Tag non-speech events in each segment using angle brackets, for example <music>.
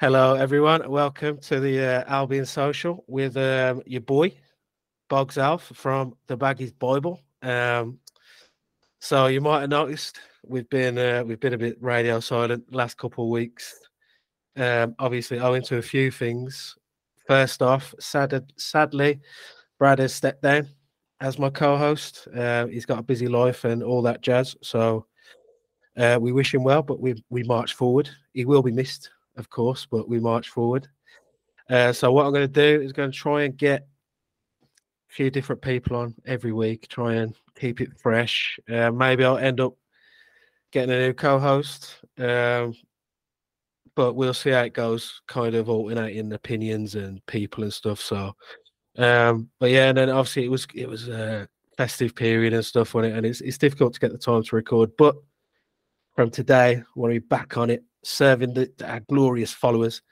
Hello, everyone. Welcome to the uh, Albion Social with um, your boy, Boggs Alf from the Baggies Bible. Um, so you might have noticed we've been uh, we've been a bit radio silent last couple of weeks. Um, obviously, owing to a few things. First off, sad, sadly, Brad has stepped down as my co-host. Uh, he's got a busy life and all that jazz. So uh, we wish him well, but we we march forward. He will be missed of course, but we march forward. Uh, so what I'm going to do is going to try and get a few different people on every week, try and keep it fresh. Uh, maybe I'll end up getting a new co-host, um, but we'll see how it goes. Kind of alternating opinions and people and stuff. So, um, but yeah, and then obviously it was it was a festive period and stuff on it, and it's it's difficult to get the time to record, but. From today, I want to be back on it serving the, our glorious followers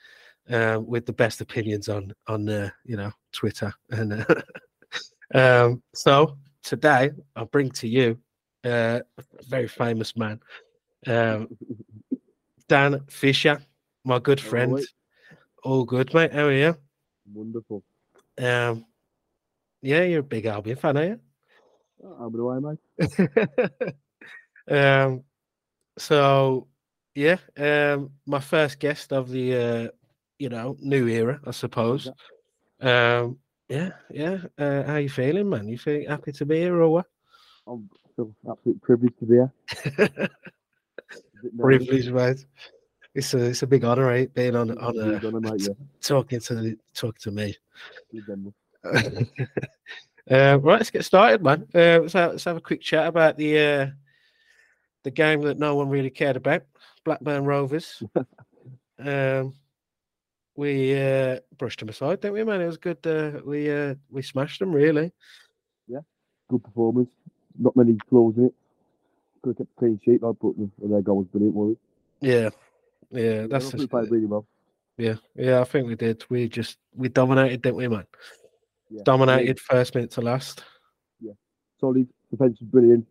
uh, with the best opinions on on uh, you know Twitter. And uh, <laughs> um, so today I'll bring to you uh, a very famous man, um, <laughs> Dan Fisher, my good friend. All, right. All good, mate. How are you? Wonderful. Um, yeah, you're a big Albion fan, are you? I'm the way, mate. <laughs> um, so yeah, um, my first guest of the uh, you know new era, I suppose. Um, yeah, yeah. Uh, how you feeling, man? You feel happy to be here, or what? I'm feel absolutely privileged to be here. <laughs> privileged, mate. It's a it's a big honor, right? Being on on a, honor, mate, yeah. <laughs> talking to talking to me. <laughs> uh, right, let's get started, man. Uh, let's, have, let's have a quick chat about the uh, the game that no one really cared about. Blackburn Rovers. <laughs> um, we uh, brushed them aside, didn't we, man? It was good. Uh, we uh, we smashed them, really. Yeah, good performance. Not many flaws in it. Could have kept clean sheet, like, but their goal was brilliant, was Yeah, yeah, that's yeah, we played really well. Yeah, yeah, I think we did. We just we dominated, didn't we, man? Yeah. Dominated yeah. first minute to last. Yeah, solid defense, brilliant.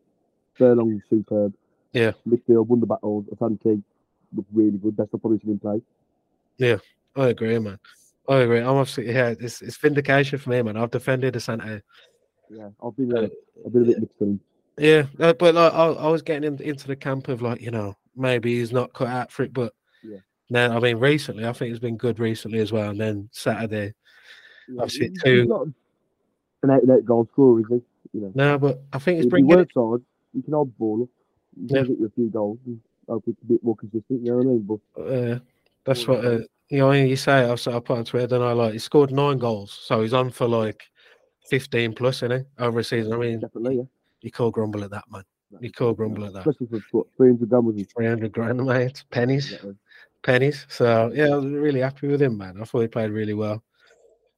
Furlong superb. Yeah. Midfield won the battle. Asante looked really good. Best opposition in play. Yeah, I agree, man. I agree. I'm obviously yeah. It's, it's vindication for me, man. I've defended Asante. Yeah, I've been uh, a bit a bit mixed. Yeah, uh, but like I, I was getting in, into the camp of like you know maybe he's not cut out for it, but yeah. Now I mean recently I think it's been good recently as well, and then Saturday, yeah, obviously two. Not an out and out goal scorer, is he? You know. No, but I think it's bringing. He works hard. He can hold ball yeah. get you a few goals and hope it's a bit more consistent. You know what I mean? But uh, that's what uh, you know. You say I sort of put on Twitter, don't I? Like he scored nine goals, so he's on for like fifteen plus, isn't he, over a season? I mean, definitely, yeah. You can't grumble at that, man. You can't grumble at that. Especially for what, 300 grand, was 300 grand, mate. Pennies. Exactly. Pennies. So, yeah, I was really happy with him, man. I thought he played really well.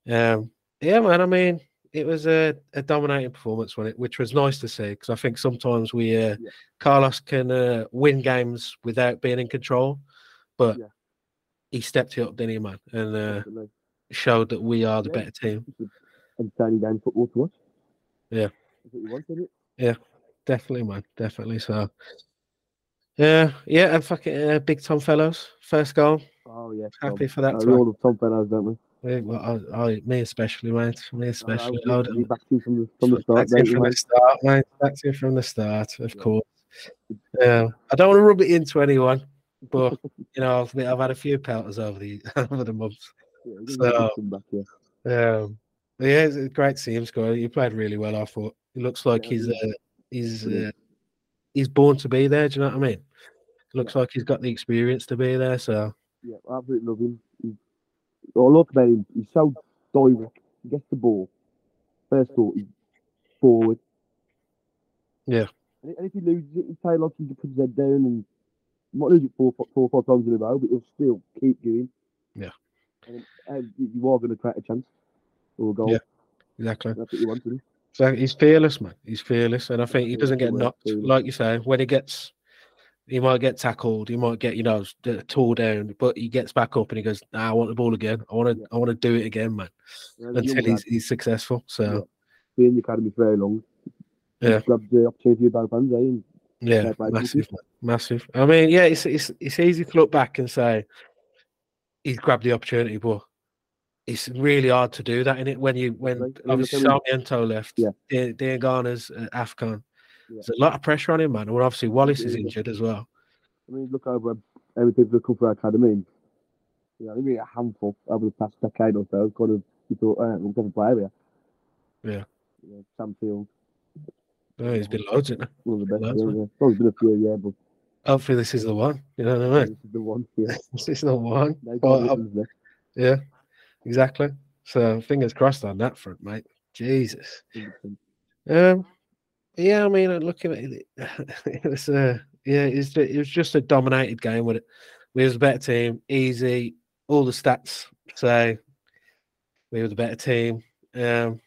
Um, yeah, man. I mean, it was a, a dominating performance on it, which was nice to see because I think sometimes we uh, yeah. Carlos can uh, win games without being in control, but yeah. he stepped it up, didn't he, man, and uh, showed that we are the yeah. better team. Entertaining game football to us. Yeah. Yeah, definitely, man, definitely. So, yeah, yeah, and fucking uh, big Tom Fellows first goal. Oh yeah, happy Tom. for that. Uh, we all love Tom Fellows, don't we? Well, I, I, me especially, mate. Me especially. I, I back to from the, from the start, back from the start, mate. Back to from the start, of yeah. course. Yeah, I don't want to rub it into anyone, but <laughs> you know, I've, I've had a few pelters over the <laughs> over the months. Yeah, so, back, yeah. Um, yeah, it's great to see him score. He played really well. I thought he looks like yeah, he's uh, he's uh, he's born to be there. Do you know what I mean? Looks like he's got the experience to be there. So yeah, I absolutely love him. He's I look about him. He's so direct. He gets the ball. First thought, he's forward. Yeah. And, if he loses it, he's like he can put his head down and he might lose it four, four or five times in a row, but he'll still keep going. Yeah. And, um, and you are going to create a chance or a goal. Yeah, exactly. That's what you want to do. So he's fearless, man. He's fearless, and I think he doesn't get knocked. Like you say, when he gets he might get tackled, he might get, you know, tore down, but he gets back up and he goes, nah, I want the ball again. I want to, yeah. I want to do it again, man. Yeah, until he's, he's successful. So yeah. being in the academy for very long. Yeah. Grab the opportunity about fans, eh? Yeah, massive, massive. I mean, yeah, it's, it's it's easy to look back and say he's grabbed the opportunity, but it's really hard to do that in it when you when Right, obviously Sarmiento left, Yeah. Diangana's uh, Afcon. Yeah. There's a lot of pressure on him, man. And obviously Wallace is injured as well. I mean, look over people that come for our academy. You know, maybe a handful over the past decade or so. Kind of, you thought, uh, we'll get a player here. Yeah. You know, Sam Field, Oh, he's been loads in it. one of the best. Loads, Yeah, yeah. Well, there's been a few, yeah, but Hopefully this is the one. You know what I mean? this is the one. Yeah, <laughs> This is the one. no Well, uh, yeah, exactly. So fingers crossed on that front, mate. Jesus. Um, yeah, I mean, looking at it, it <laughs> was uh, yeah, it was, it was just a dominated game with it. We was a better team, easy, all the stats say we were the better team. Um,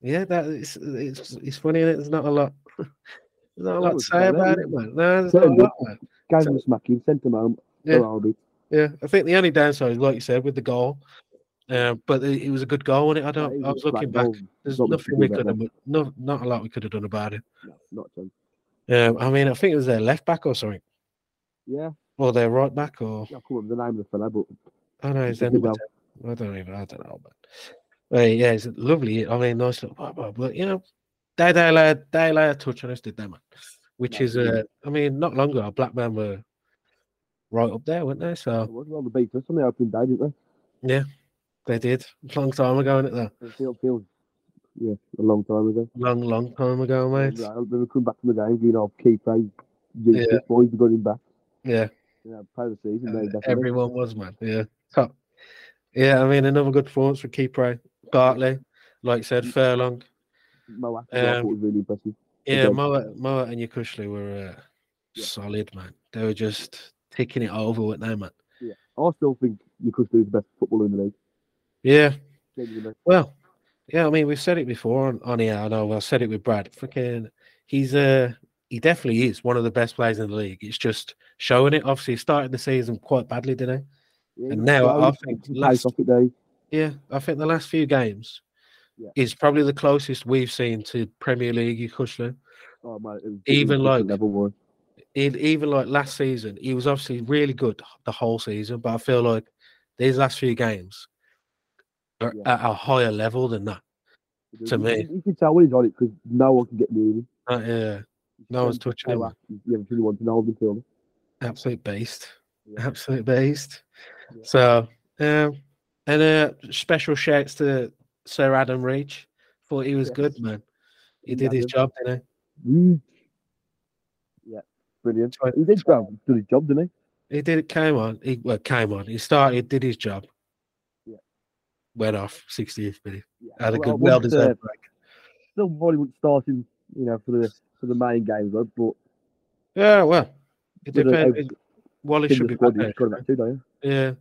yeah, that it's it's it's funny. is There's not a lot. <laughs> There's not a lot to say about it, man. No, there's not a lot. Man. Game So- was smacking, sent him home. Yeah. Yeah. Yeah, I think the only downside, is, like you said, with the goal. Um, but it, it was a good goal, and it. I don't. I was looking back. There's not nothing we could have. No, not a lot we could have done about it. No, not a chance. Um, I mean, I think it was their left back or something, Yeah, or their right back, or I can't remember the name of the fella, but I know. Is It's there a good number 10? I don't even. I don't know, but well, yeah, it's lovely. I mean, nice little, blah, blah, but you know, they they lay they lay a touch on us, did they, man? Which No, is, yeah. uh, I mean, not long ago, Blackburn were right up there, weren't they? So well the beat us on the opening day, didn't they did a long time ago, isn't it? Though they? It feels, feels, yeah, a long time ago. long, long time ago, mate. Right, they were coming back from the game, you know, play, Yeah. yeah. boys got him back. Yeah. You know, play the season. Uh, Everyone was, man. Yeah. Top. Yeah, I mean, another good performance for Keeper. Bartley, like I said, Furlong. Mo Atkins, I Um, was really impressive. Yeah. Mowatt, Mowatt and Yokuslu were uh, Yeah. solid, man. They were just ticking it over, weren't they, man? Yeah, I still think you could do the best footballer in the league. Yeah. Genuinely. Well, yeah, I mean, we've said it before on, on here. I know I said it with Brad. Freaking, he's uh he definitely is one of the best players in the league. It's just showing it. Obviously, he started the season quite badly, didn't Yeah, And now well, I think last- plays off it Yeah, I think the last few games Yeah. is probably the closest we've seen to Premier League Yokuslu. Oh, man, it was- Even like- level. It, even like last season, he was obviously really good the whole season, but I feel like these last few games Yeah. at a higher level than that. to You- me. you, can tell when he's on it because no one can get near him. Uh, yeah, No one's touching him. You have really want to hold him till. absolute beast. Yeah. absolute beast. Yeah. So, um, and uh, special shouts to Sir Adam Reach. Thought he was Yes. good, man. He did his job, didn't Mm. Yeah, brilliant. He did. Did his job, didn't he? He did. It, came on. He well, came on. He started, did his job. Yeah. Went off 60th minute. Yeah. Had a Well, good, well deserved break. Still probably wouldn't start him, you know, for the for the main game though, but Yeah, well, it depends. Wallace in should be back he's got about two, don't? Yeah,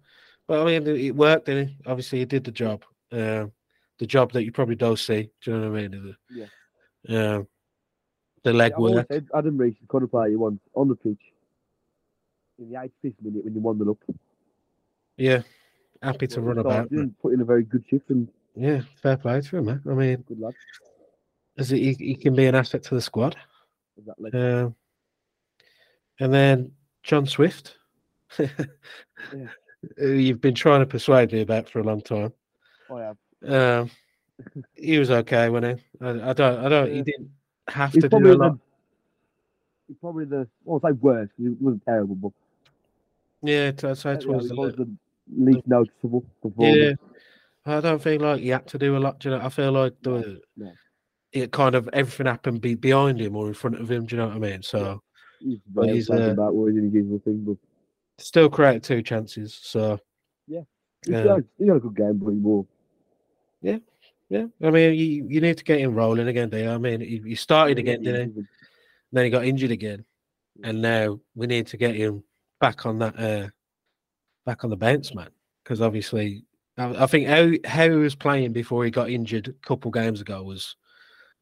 but I mean, it worked, didn't it? Obviously, he did the job. Um, the job that you probably don't see. Do you know what I mean? Yeah. The, um, the leg Yeah, work. said Adam Reach the kind of player you want on the pitch in the 85th minute when you won the look. Yeah, happy to run about. Put in a very good shift and Yeah, fair play to him, man. I mean, good lad. as he, he can be an asset to the squad. Exactly. Um, and then John Swift, <laughs> who you've been trying to persuade me about for a long time. I have. Um, <laughs> he was okay when he. I, I don't. I don't. He didn't have He's to do a the, lot. he's probably the, well, I'll say worst, he wasn't terrible, but Yeah, you know, towards he the, was the least noticeable Yeah. I don't think like he had to do a lot. Do you know? I feel like the no. it kind of everything happened be behind him or in front of him. Do you know what I mean? So He's But he's, uh, about what in his usual thing, but still created two chances. So Yeah. got, he's got a good game, but he more. yeah, yeah. I mean, you, you need to get him rolling again. Do you? I mean, he, he started again, didn't he? Then he got injured again, and now we need to get him back on that uh back on the bounce, man. Because obviously, I, I think how how he was playing before he got injured a couple games ago was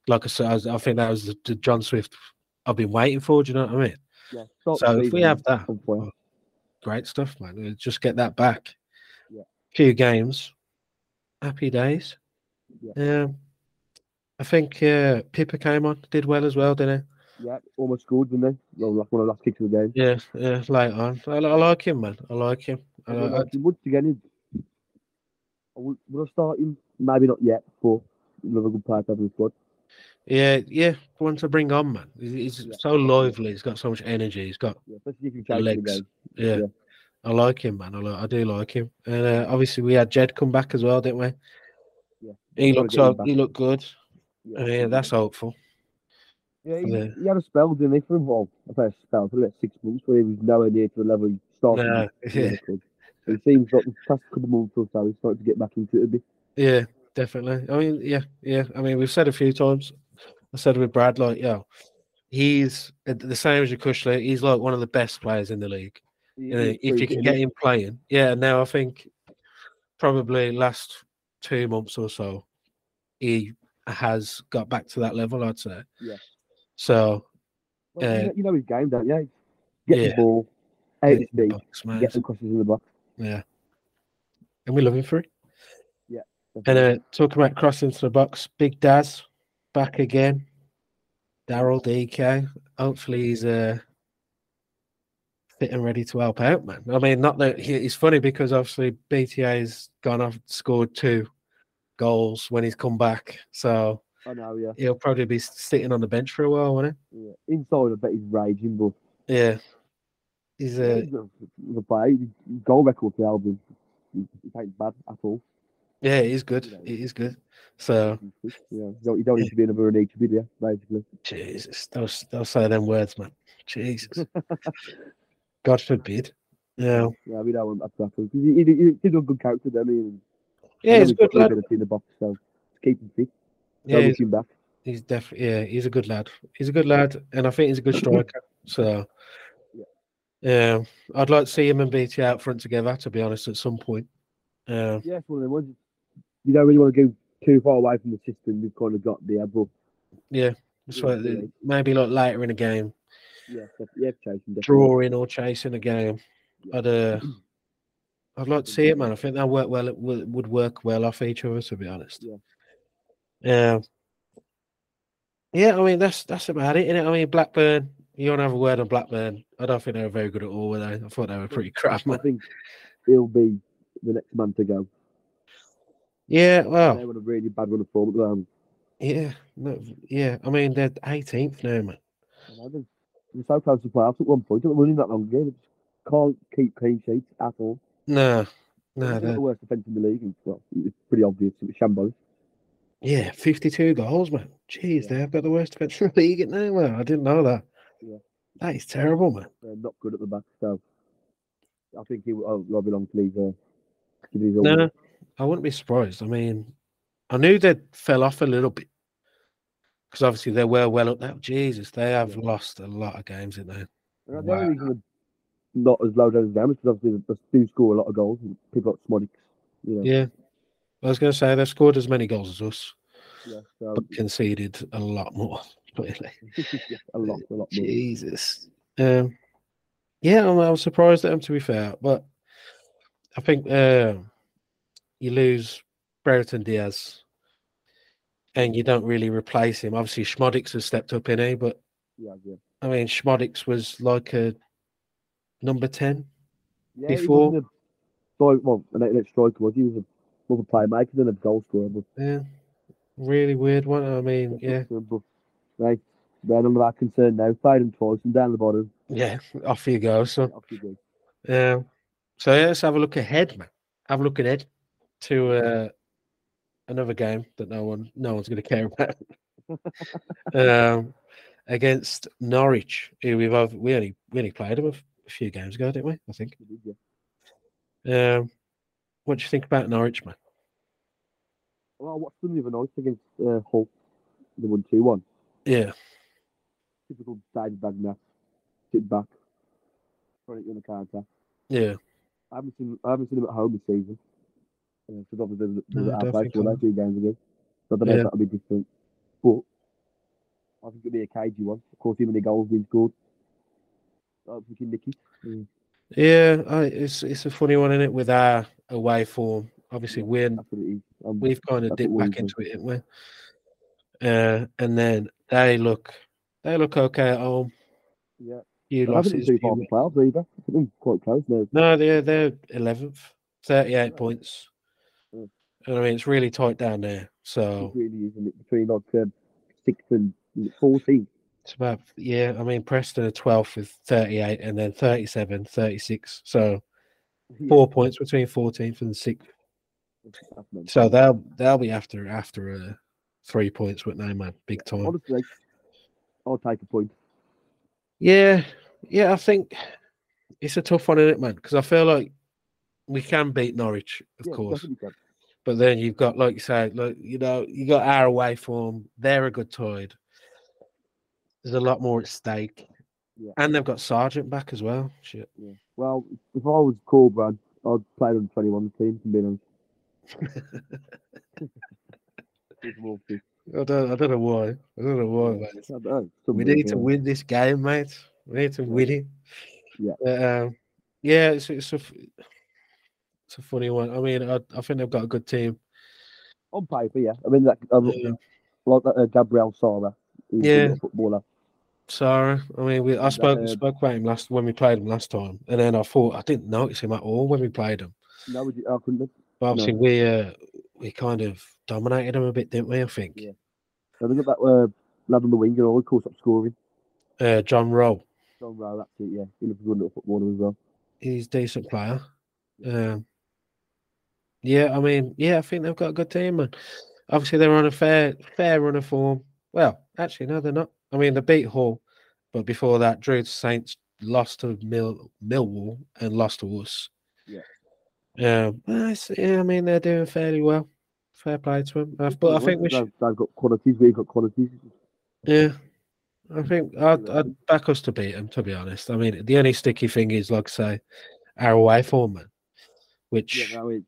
like I said. I, was- I think that was the, the John Swift I've been waiting for. Do you know what I mean? Yeah. So if we have that, oh, great stuff, man. Uh, Just get that back. Yeah. Few games, happy days. Yeah. Um, I think uh, Pippa came on, did well as well, didn't Yeah, almost scored, didn't they? Well, that's one of the last kicks of the game. Yeah, yeah, late on. I, I like him, man. I like him. I, I, him. Once again, I would, would I start him? Maybe not yet, but another good player to have in the squad. Yeah, yeah. One to bring on, man. He's, he's Yeah. so lively. He's got so much energy. He's got Yeah, especially if you the change the legs. Yeah. Yeah. I like him, man. I, li- I do like him. And uh, obviously, we had Jed come back as well, didn't we? Yeah. He Gotta looked get him so, back. he looked good. Yeah, Uh, yeah, that's hopeful. Yeah, he, Yeah. he had a spell, didn't he? For well, a spell for about six months where he was nowhere near to the level he started. Nah, yeah. other It seems like the past couple of months or so, he's starting to get back into it a bit. Yeah, definitely. I mean, yeah, yeah. I mean, we've said a few times. I said with Brad, like, yo, he's uh, the same as Yokuslu. He's like one of the best players in the league. You know, if you can get him playing, yeah. Now I think probably last two months or so, he has got back to that level. I'd say. Yeah. So? Well, you uh, know- you know his game, don't you? Get yeah. the ball, out his feet, get the crosses in the box. Yeah, and we love him for it. Yeah. And uh, talking about crossing to the box, Big Daz back again. Daryl Dike. Hopefully he's uh, fit and ready to help out, man. I mean, not that he, it's funny because obviously BTA's gone off, scored two goals when he's come back, so I know, yeah. he'll probably be sitting on the bench for a while, won't he? yeah. Inside, I bet he's raging, but? Yeah, he's uh, a, the his goal record for Albion, he ain't bad at all. yeah, he's good. Yeah. He is good. So Yeah, you don't, you don't need to be in another Anicha video, basically. Jesus, they'll, they'll say them words, man. Jesus, God forbid. Yeah, Yeah, we don't want that to happen. He, he, he, he's a good character, doesn't he? Yeah, he's a good lad. in the box, so keep him fit. Yeah, he's, him back. he's definitely yeah, he's a good lad. He's a good lad, and I think he's a good <clears throat> striker. So, Yeah. yeah, I'd like to see him and BT out front together. To be honest, at some point. Yeah, Yeah, it's one of them ones. You don't really want to go too far away from the system we've kind of got there, but yeah. That's Yeah, yeah. maybe like later in a game, yeah, yeah, chasing definitely. drawing or chasing a game. Yeah. I'd uh, I'd like to see it, man. I think that work well. It would would work well off each other. To be honest. Yeah. Yeah. Yeah, I mean that's that's about it, innit? I mean Blackburn. You want to have a word on Blackburn? I don't think they were very good at all, were they? I thought they were pretty crap, I think he'll be the next man to go. Yeah, well, They're on a really bad run of form at the moment. yeah, no, yeah. I mean they're 18th now, man. I know they're- They're so close to playoffs at one point. They were winning that long. They just can't keep clean sheets at all. No, no, they're, the worst defence in the league. Well, it's pretty obvious. It was Shambolic. Yeah, 52 goals, man. Jeez, Yeah. they have got the worst <laughs> defense in the league at now. Well, I didn't know that. Yeah. That is terrible, man. They're not good at the back. So I think he will oh, Robbie Long to leave. Uh, No, I wouldn't be surprised. I mean, I knew they fell off a little bit because obviously they were well up there. Jesus, they have Yeah. lost a lot of games in there. The only reason they're not as low down as them is because obviously they do score a lot of goals. People like Szmodics, you know. Yeah, I was going to say they've scored as many goals as us, Yeah, so, but conceded a lot more. <laughs> Clearly, <laughs> yeah, a lot, a lot more. Jesus. Um, yeah, I'm, I'm surprised at them to be fair, but I think uh, you lose Brereton Diaz, and you don't really replace him. Obviously, Szmodics has stepped up in a, but Yeah, yeah. I mean, Szmodics was like a number ten. yeah he Before- wasn't a, well, an excellent striker was he? He was a a playmaker than a goal scorer. But, Yeah, really weird one. I mean, yeah, But, right, they're none of our concern now. Fired them twice and down the bottom. yeah. Off you go. So, Off you go. yeah. So yeah, let's have a look ahead, man. Have a look ahead to uh, another game that no one, no one's going to care about. <laughs> um, against Norwich, who we've we only we only played them a few games ago, didn't we? I think. We did, yeah. Um, what do you think about Norwich, man? Well, I watched them the other night against uh, Hull. They won 2 1. Yeah, Typical David Wagner. Sit back. Trying to get on the counter. yeah, I haven't seen I haven't seen him at home this season. Uh, so obviously they No, was I at don't our place for I like two games ago. So I don't know Yeah. if that'll be different. But I think it'll be a cagey one. Of course, how many goals being scored. I'm thinking Nicky. yeah. I, it's it's a funny one, isn't it? With our away form, obviously we're That's what it is. We've kind of dipped back into it, haven't we? Uh, and then they look they look okay at home. yeah. You I haven't losses. been too far from either. Quite close now. No, they're they're eleventh, thirty-eight Yeah. points. And I mean, it's really tight down there. So It really isn't it between like um, six and fourteen. it's about, yeah, I mean, Preston are 12th with 38 and then 37, 36. So four points between 14th and 6th. So they'll they'll be after after uh, three points with no man, big time. honestly, I'll take a point. Yeah, yeah, I think it's a tough one, isn't it, man? Because I feel like we can beat Norwich, of Yeah, course, but then you've got, like you say, like you know, you got our away form. They're a good tide. There's a lot more at stake, Yeah. and they've got Sargent back as well. Shit. Yeah. Well, if I was cool, I'd, I'd play on twenty one team. To be honest. It's more fun. I don't, I don't know why. I don't know why, mate. Don't know, We need to win this game, mate. We need to win it. Yeah. But, um, yeah, it's, it's a f- it's a funny one. I mean, I, I think they've got a good team. On paper, yeah. I mean, that um, Yeah. like that uh, Gabriel Sara. He's a Yeah. footballer. Sara, I mean, we I spoke uh, spoke about him last when we played him last time, and then I thought I didn't notice him at all when we played him. No, would you, I couldn't. But obviously, we uh, we kind of dominated him a bit, didn't we? I think. Yeah. I think that uh, lad on the wing and all, of course, up scoring. Uh, John Rowe, John Rowe, that's it. Yeah, he looks a good little footballer as well. he's a decent player. Um, yeah, I mean, yeah, I think they've got a good team, and obviously they're on a fair fair run of form. Well, actually, no, they're not. I mean, they beat Hull, but before that, Drew Saints lost to Mill Millwall and lost to us. Yeah. Um, it's- yeah, I mean, they're doing fairly well. Fair play to them. Uh, but I think we should. they've, got qualities. We've got qualities. Yeah. I think I'd, I'd back us to beat them, to be honest. I mean, the only sticky thing is, like say, our away form, which Yeah,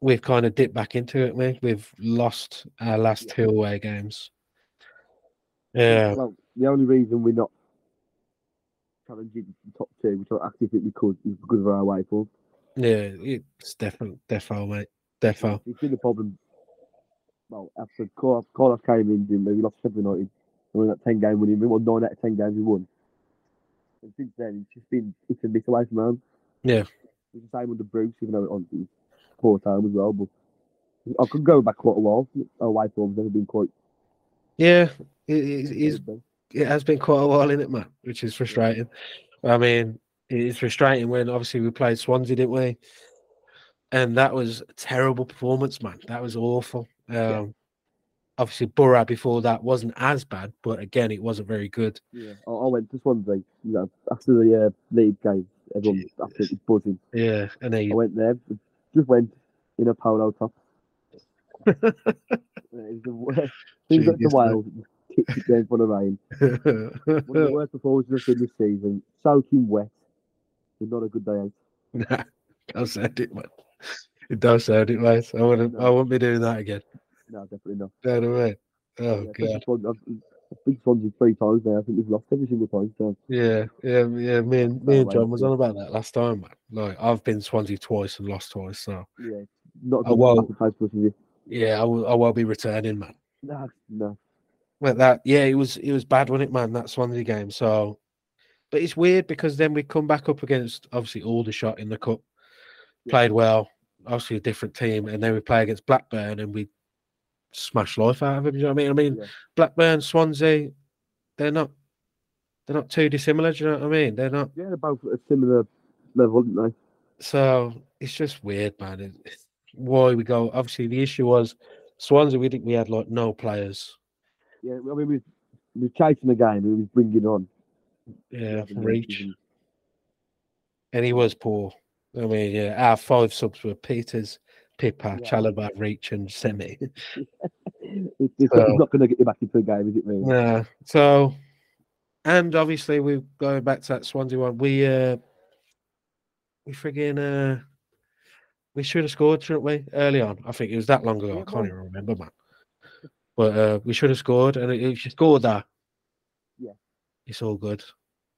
we've kind of dipped back into it. We we've lost our last Yeah. two away games. Yeah, Well, the only reason we're not challenging the top two, which I actually think we could, is because of our away form. yeah, it's definitely defo, mate, defo. It's been a problem. Well, after Carlos, came in, didn't we? We lost Sheffield United. And we got 10 game winning. We won 9 out of 10 games we won. And since then, it's just been it's a miss away from home. Yeah. It's the same under Bruce, even though on was poor time as well. But I could go back quite a while. Our away form's never been quite. Yeah, it, it, it's, it has been quite a while in it, man, which is frustrating. I mean, it is frustrating when obviously we played Swansea, didn't we? And that was a terrible performance, man. That was awful. Um, Yeah. Obviously, Borough before that wasn't as bad, but again, it wasn't very good. Yeah. I, I went to Swansea, you know, after the uh, league game. Everyone was absolutely buzzing. Yeah, and then I went there, just went in a polo top. And <laughs> it was the worst. Things like the Genius, mate. Wales kicked it down for the rain. One of the worst performances I've seen this season. Soaking wet. But not a good day <laughs> out. Nah, don't sound it, man. It does sound it, mate. I wouldn't. I No. wouldn't be doing that again. No, definitely not. No, no way. Oh yeah, god. I've, I've been Swansea three times now. I think we've lost every single time. So Yeah, yeah, yeah. Me and me and John was on about that last time, man. Like I've been Swansea twice and lost twice, so yeah, not a well. happy place for us, is it? yeah, I will. I will be returning, man. No, no. But that, yeah, it was it was bad, wasn't it, man? That Swansea game. So, but it's weird because then we come back up against obviously Aldershot in the cup, played well, obviously a different team, and then we play against Blackburn and we smash life out of them. You know what I mean? I mean, Yeah. Blackburn, Swansea, they're not they're not too dissimilar. Do you know what I mean? They're not. Yeah, they're both at a similar level, aren't they? So it's just weird, man. It's why we go? Obviously, the issue was Swansea. We think we had like no players. Yeah, I mean, we we were chasing the game. We was bringing on. Yeah, reach. And- he was poor. I mean, yeah, our five subs were Peters, Pippa, Yeah. Chalobah, Reach, and Semi. <laughs> <laughs> It's, it's, So- not going to get you back into the game, is it? Really? yeah. So, and obviously we're going back to that Swansea one. We uh, we friggin' uh, we should have scored, shouldn't we? Early on, I think it was that long ago. I can't even remember, man. But uh, we should have scored, and if you scored that, Yeah. it's all good.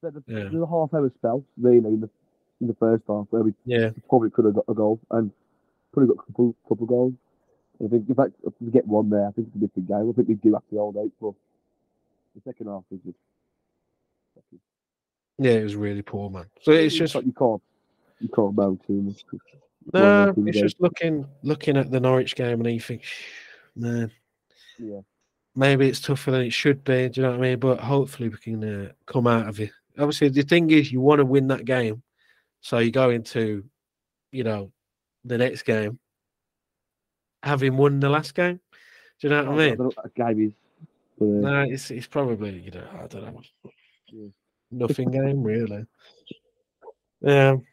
There was Yeah. a half hour spell, really, in the, in the first half where we Yeah, probably could have got a goal and probably got a couple, couple goals. I think, in fact, if we get one there, I think it's a different game. I think we do have to hold out, but the second half was just. yeah, it was really poor, man. So it's just like you can't, you can't moan too much. No, it's just looking looking at the Norwich game and you think, man, Yeah. maybe it's tougher than it should be. Do you know what I mean? But hopefully we can uh, come out of it. Obviously, the thing is, you want to win that game, so you go into, you know, the next game having won the last game. Do you know what I mean? what that game is. But, uh, No, it's it's probably you know I don't know, Yeah. nothing game really. Um.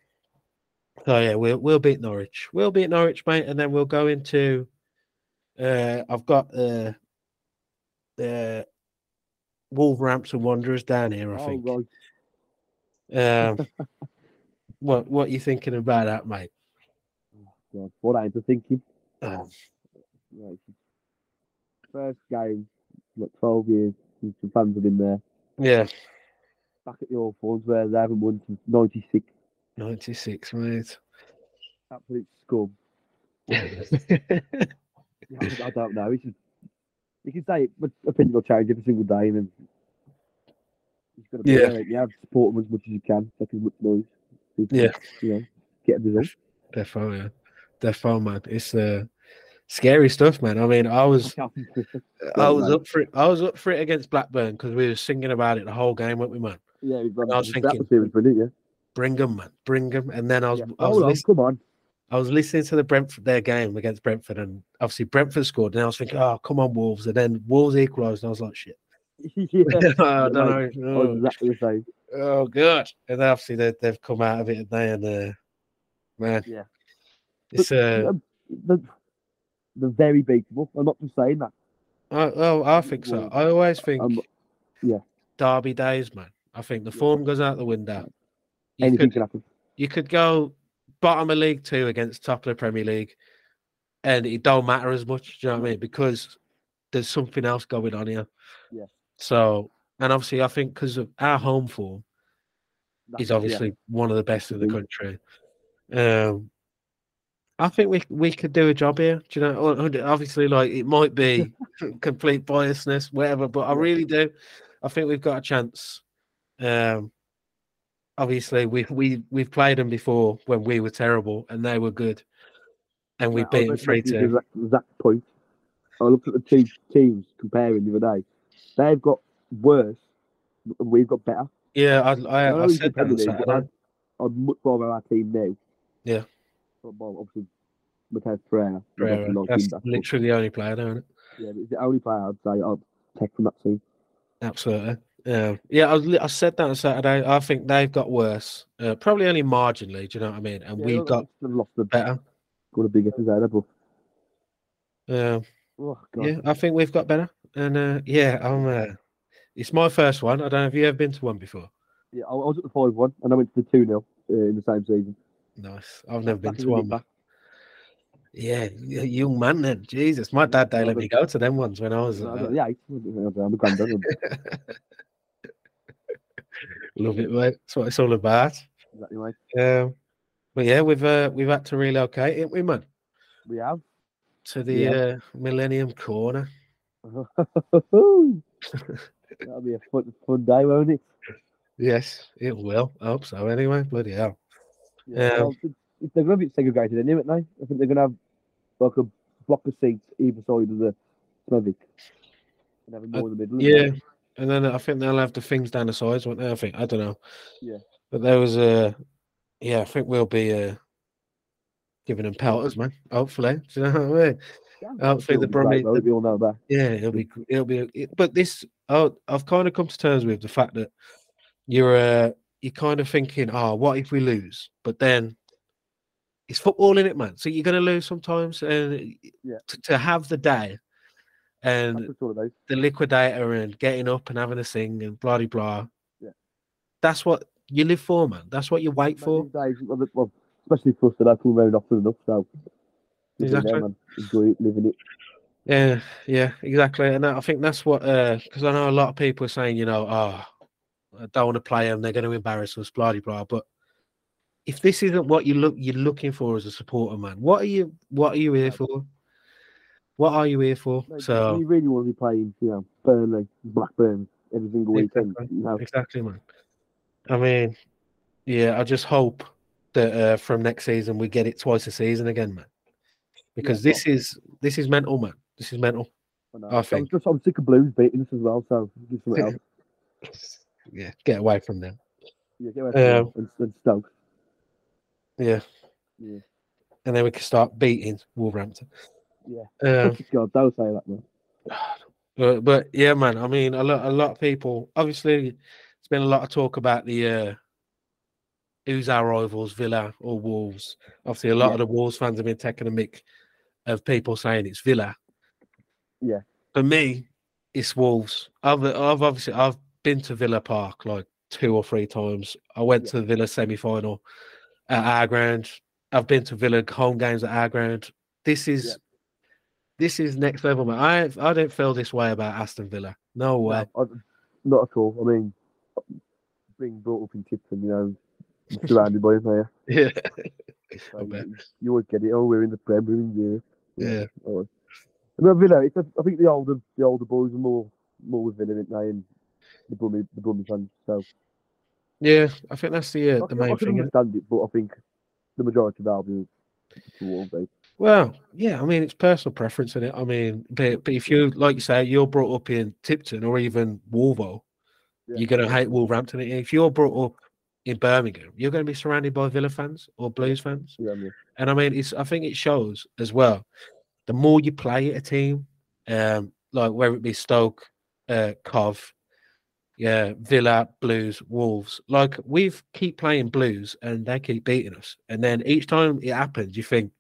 So yeah, we'll we'll beat Norwich. We'll beat Norwich, mate, and then we'll go into. Uh, I've got uh, the Wolverhampton Wanderers down here. I oh, think. right. Um, <laughs> what what you thinking about that, mate? God, what I into thinking. Um, Right. First game, what 12 years since the fans have been there. yeah, Back at the old Fords where they haven't won since 96. ninety six, mate. Absolute scum. <laughs> I, <laughs> I don't know. It's just, you can say it, but opinion will change every single day. And then you've got to be Yeah. there. You have to support them as much as you can. Make as much noise. so you Yeah. You know, get a result. Defo, yeah. Defo, man. It's uh, scary stuff, man. I mean, I was <laughs> I was up for it. I was up for it against Blackburn because we were singing about it the whole game, weren't we, man? yeah, we've got I was the thinking- atmosphere was brilliant, yeah. Bring them, man. Bring them. And then I was, yeah. I was, Hold on, come on. I was listening to the Brentford their game against Brentford, and obviously Brentford scored, and I was thinking, oh, come on, Wolves, and then Wolves equalised, and I was like, shit. <laughs> <laughs> yeah. I don't mate, know. Oh, exactly the same. oh, good. And then obviously they, they've come out of it, and they and uh, man, Yeah. it's But, uh, um, they're, they're very beatable. I'm not just saying that. I, oh, I think so. I always think, Um, yeah. Derby days, man. I think the form goes out the window. You Anything could, can happen. you could go bottom of League Two against top of the Premier League, and it don't matter as much. Do you know what I mean? Because there's something else going on here. Yeah. So, and obviously, I think because of our home form That's is it, yeah. obviously one of the best in the Mhm. country. Um, I think we we could do a job here. Do you know? Obviously, like it might be <laughs> <laughs> complete biasness, whatever, but I really do. I think we've got a chance. Um, obviously, we we we've played them before when we were terrible and they were good, and we Yeah, beat them three two. exact point. I looked at the two teams comparing the other day. They've got worse, and we've got better. Yeah, I I, I I said that I'd, I'd much rather our team now. Yeah. But, well, obviously, Mateus Pereira. Pereira, That's that's- literally the only player, isn't it? Yeah, it's the only player I'd say I'd take from that team. Absolutely. Yeah, yeah. I, I said that on Saturday. I think they've got worse, uh, probably only marginally. Do you know what I mean? And Yeah, we've got lost the better. got a big episode, but Yeah, oh god, yeah. I think we've got better. And uh, yeah, I'm. Uh, it's my first one. I don't know if you ever been to one before. yeah. I, was at the five one, and I went to the two 0 uh, in the same season. Nice. I've never been to one. back. Yeah, young man. Then Jesus, my dad they Yeah, let me go to them ones when I was. Uh, eight. I'm a granddad. <laughs> love it, mate. That's what it's all about. exactly right. Um, but yeah, we've uh, we've had to relocate, ain't we, man, We have. to the Yeah. uh, Millennium Corner. <laughs> That'll be a fun, fun day, won't it? Yes, it will. I hope so. Anyway, bloody hell. Yeah. Um, well, they're going to be segregated anyway, aren't they? I think they're going to have like a block of seats either side of the Smethwick. And have more in the middle. Yeah, and then I think they'll have the things down the sides, won't they? I think I don't know. Yeah. but there was a, yeah, I think we'll be uh, giving them pelters, man. Hopefully, do you know what I mean? Yeah, hopefully the it'll be great, Brummies- though, We all know that. Yeah, it'll be it'll be. It, but this, oh, I've kind of come to terms with the fact that you're uh, you're kind of thinking, oh, what if we lose? But then it's football in it, man. So you're going to lose sometimes, and Yeah. to, to have the day and That's what it's all about. the liquidator and getting up and having a sing and blah blah. Yeah. That's what you live for, man. That's what you wait for. days, well, especially for us that have come around often enough, so there, Exactly. Enjoy it, living it. Yeah, yeah, exactly. And I think that's what uh, because I know a lot of people are saying, you know, oh, I don't want to play them; they're going to embarrass us, blah blah. But if this isn't what you look you're looking for as a supporter, man, what are you what are you here for? What are you here for? Like, So you really want to be playing, you know, Burnley, Blackburn every single weekend. Exactly. You know, exactly, man. I mean, yeah, I just hope that uh, from next season we get it twice a season again, man. Because Yeah, this is this is mental, man. This is mental. I. I I'm think- just I'm sick of Blues beating us as well, so do something <laughs> else. Yeah, get away from them. Yeah, get away from Um, them and, and Stoke. Yeah. Yeah. And then we can start beating Wolverhampton. Yeah. Um, God, don't say that, man. but, but yeah, man. I mean, a lot, a lot of people. Obviously, it's been a lot of talk about the uh, who's our rivals, Villa or Wolves. Obviously, a lot Yeah. of the Wolves fans have been taking a mick of people saying it's Villa. Yeah. For me, it's Wolves. I've, I've obviously I've been to Villa Park like two or three times. I went Yeah. to the Villa semi final at our ground. I've been to Villa home games at our ground. This is. This is next level, man. I I don't feel this way about Aston Villa. No way. No, I, not at all. I mean, being brought up in Tipton, you know, <laughs> surrounded by him here. Yeah. So you, you always get it. Oh, we're in the Prem, we're in Europe. Yeah. Oh. No, Villa. It's a, I think the older the older boys are more more with Villa, aren't they? And the Brummy the Brummy fans. So Yeah, I think that's the I uh, the main I thing. innit? understand it, but I think the majority of Albion towards. Well, yeah, I mean it's personal preference in it. I mean, but, but if you like you say you're brought up in Tipton or even Wolvo, Yeah. you're gonna hate Wolverhampton. If you're brought up in Birmingham, you're gonna be surrounded by Villa fans or Blues fans. Yeah, yeah. And I mean, it's I think it shows as well. The more you play a team, um, like whether it be Stoke, uh, Cov, yeah, Villa, Blues, Wolves, like we've keep playing Blues and they keep beating us. And then each time it happens, you think,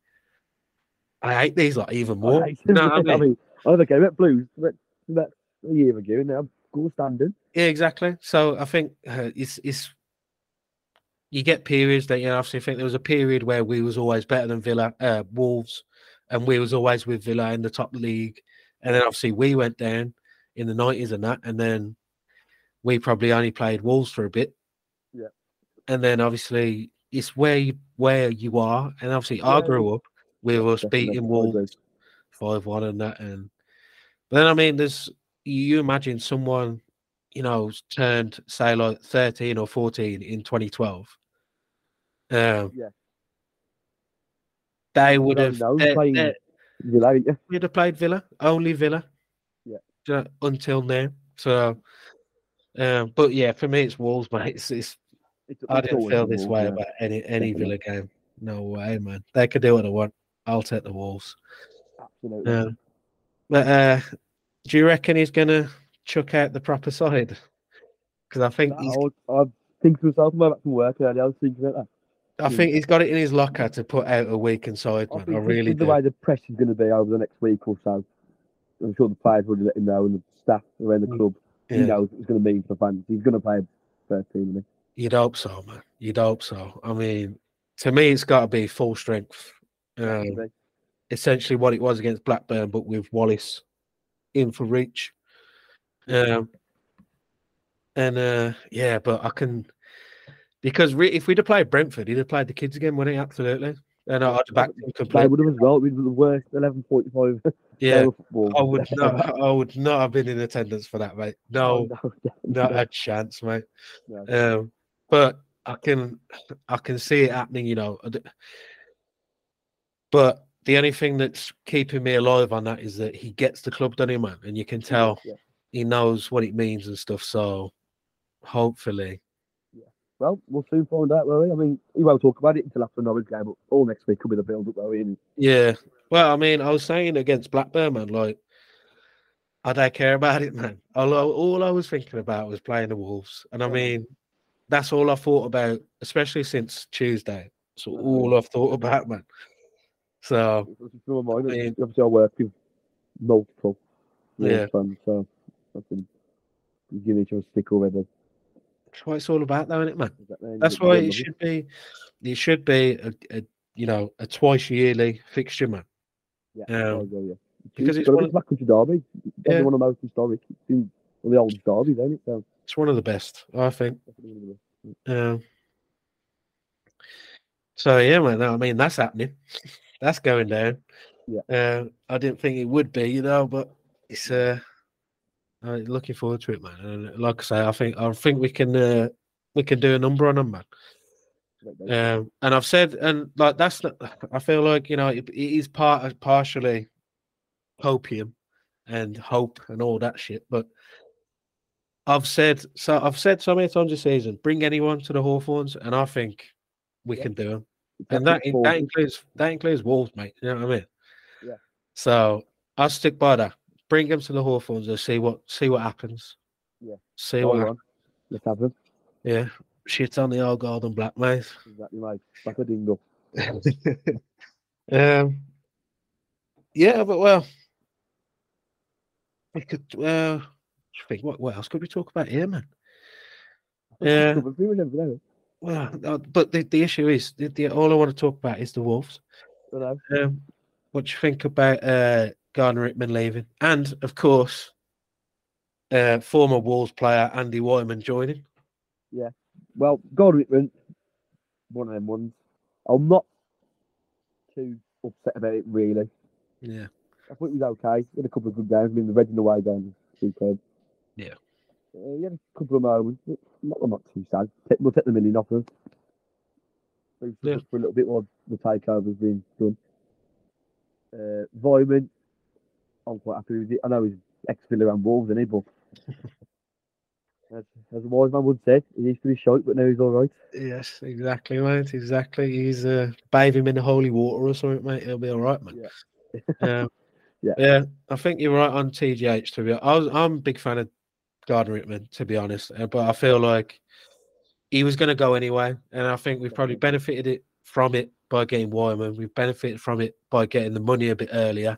I hate these like even more. I, You know what I I mean? mean, I was okay with Blues but that's a year ago, and now goal standing. Yeah, exactly. So I think uh, it's it's you get periods that you know. Obviously, I think there was a period where we was always better than Villa, uh, Wolves, and we was always with Villa in the top league. And then obviously we went down in the nineties and that, and then we probably only played Wolves for a bit. Yeah. And then obviously it's where you where you are, and obviously I grew up with us definitely, beating Wolves five one and that, and but then I mean, there's you imagine someone, you know, turned say like thirteen or fourteen in 2012. Um, Yeah. they would have know, they- playing- they- Villa, would have played Villa, only Villa. Yeah. ju- until now. So, um, but yeah, for me, it's Wolves, <laughs> mate. It's, it's It's, I didn't feel this Wolves, way yeah. about any any Definitely. Villa game. No way, man. They could do what they want. I'll take the Wolves. Absolutely. Um, but uh, do you reckon he's gonna chuck out the proper side? Because I think he's, I, was, I think to myself, from work earlier. I was thinking about that. I think he's got it in his locker to put out a weakened side, I man. I really the do. way the press is going to be over the next week or so, I'm sure the players will let him know and the staff around the Mm, club. He knows it's going to mean for the fans. He's going to play first team. isn't you'd hope so, man. You'd hope so. I mean, to me, it's got to be full strength. Um, essentially what it was against Blackburn, but with Wallace in for reach. Um, and uh, yeah, but I can because re- if we'd have played Brentford, he'd have played the kids again, wouldn't he? Absolutely. And I'd back him They completely. would have as well. We'd be the worst 11.45 <laughs> Yeah. I would not. I would not have been in attendance for that, mate. No, Oh, no, <laughs> not no, a chance, mate. no. Um, but I can, I can see it happening. You know, but the only thing that's keeping me alive on that is that he gets the club done, man, and you can tell Yeah. he knows what it means and stuff. So hopefully, Yeah. Well, we'll soon find out, will we? I mean, we won't talk about it until after Norwich game, but all next week could be the build up, though. And yeah. Well, I mean, I was saying against Blackburn, man, like I don't care about it, man. I- all I was thinking about was playing the Wolves, and I mean, that's all I thought about, especially since Tuesday. So all I've thought about, man. So it's just mind. I mean- Obviously, I work with multiple Yeah. fans, so I can give each other a stick already. that's what it's all about, though, isn't it, man? That's why it should be. It should be a, a you know a twice yearly fixture, man. Yeah, Um, agree, yeah. because it's got one of- Black Country derby. Yeah. one of the most historic. It's been one of the oldest derbies, ain't it? So It's one of the best, I think. definitely one of the- Um, so yeah, man. I mean, that's happening. <laughs> That's going down. Yeah. Uh, I didn't think it would be, you know, but it's uh, uh looking forward to it, man. And like I say, I think I think we can uh, we can do a number on them, man. Um, and I've said, and like that's not, I feel like you know it, it is part partially opium and hope and all that shit, but I've said so. I've said so many times this season, bring anyone to the Hawthorns, and I think we Yeah. can do them. And that in- that includes that includes Wolves, mate. You know what I mean? Yeah. So I'll stick by that. Bring them to the Hawthorns and see what see what happens. Yeah. See Go what. on. hap- Let's have. Yeah. Shit on the old golden black, mate. Exactly, mate. Like a dingo. <laughs> um. Yeah, but well, we could. Uh, think what what else could we talk about here, man? Yeah. Covered pretty much everything, haven't Well, uh, but the, the issue is the, the, all I want to talk about is the Wolves. we? I know. Um, what do you think about uh, Gardner-Hickman leaving, and of course, uh, former Wolves player Andy Weimann joining? Yeah, well, God Whitman, one of them ones. I'm not too upset about it, really. Yeah, I thought it was okay. He had a couple of good games. I mean, the Reading away game was superb. Yeah. Uh, he had a couple of moments. but Not, I'm not too sad. We'll take the million off him. Just Yeah. For a little bit while the takeover's been done. Uh, Weimann, I'm quite happy with it. I know he's ex-Villa and Wolves, isn't he? But <laughs> as, as a wise man would say, he used to be short, but now he's all right. yes, exactly, mate. Exactly. He's uh, bathe him in the holy water or something, mate. He'll be all right, man. um, <laughs> Yeah. yeah. I think you're right on TGH. To be, I was, I'm a big fan of Gardner-Hickman, to be honest, uh, but I feel like he was going to go anyway, and I think we've probably benefited it from it by getting Weimann. We've benefited from it by getting the money a bit earlier,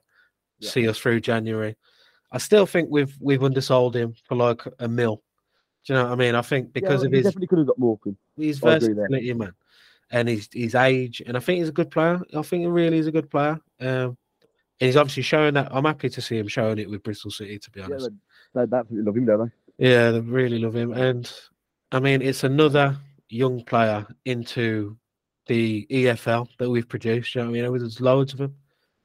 Yeah. see us through January. I still think we've we've undersold him for like a mil. Do you know what I mean? I think because yeah, of he his definitely could have got more. Good. his I agree there. versatility, man, and his his age, and I think he's a good player. I think he really is a good player. Um, and he's obviously showing that. I'm happy to see him showing it with Bristol City. To be Yeah, honest, they, they absolutely love him, don't they? Yeah, they really love him. And I mean, it's another young player into the EFL that we've produced. You know what I mean? There's loads of them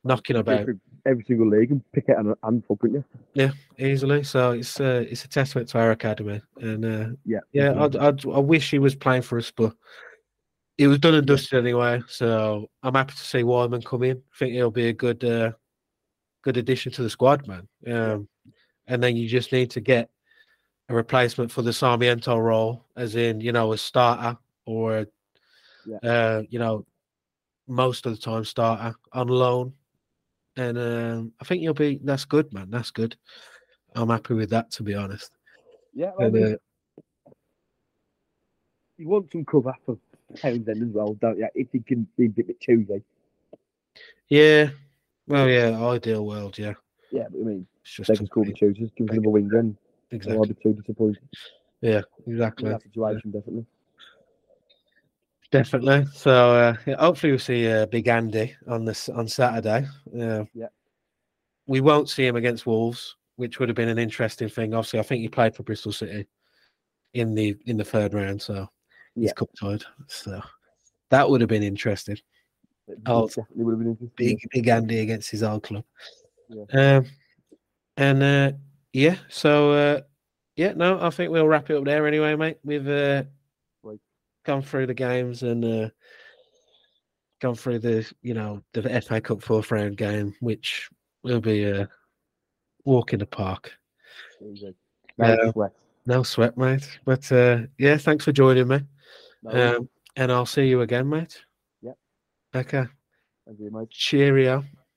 knocking about Every, every single league and pick it a handful, couldn't you? easily. So it's uh, it's a testament to our academy. And uh, Yeah. yeah. I'd, I'd, I wish he was playing for us, but it was done and dusted anyway. So I'm happy to see Weimann come in. I think he'll be a good uh, good addition to the squad, man. Um, and then you just need to get a replacement for the Sarmiento role, as in you know a starter or Yeah. uh, you know most of the time starter on loan. And um, I think you'll be. That's good, man. That's good. I'm happy with that, to be honest. Yeah, well, And, uh, you want some cover for Townsend as well, don't you? If he can be a bit choosy. yeah. Well, yeah. Ideal world, yeah. Yeah, but I mean, It's just they can to the choosers, give us another wing then. Or I'll exactly. be too disappointed Yeah, exactly. that situation, definitely. Definitely. So uh, yeah, hopefully we'll see uh, Big Andy on this on Saturday. Uh, Yeah. We won't see him against Wolves, which would have been an interesting thing. Obviously, I think he played for Bristol City in the in the third round, so he's Yeah. cup tied. So that would have been interesting. Oh, definitely would have been interesting. Big Big Andy against his old club. Yeah. Um, and uh, yeah, so uh, yeah, no, I think we'll wrap it up there anyway, mate. We've uh, gone through the games and uh, gone through the you know the FA Cup fourth round game, which will be a walk in the park. Yeah. No sweat. No sweat, mate. But uh, yeah, thanks for joining me. No. Um, and I'll see you again, mate. Yep. Okay. Thank you, mate. Cheerio.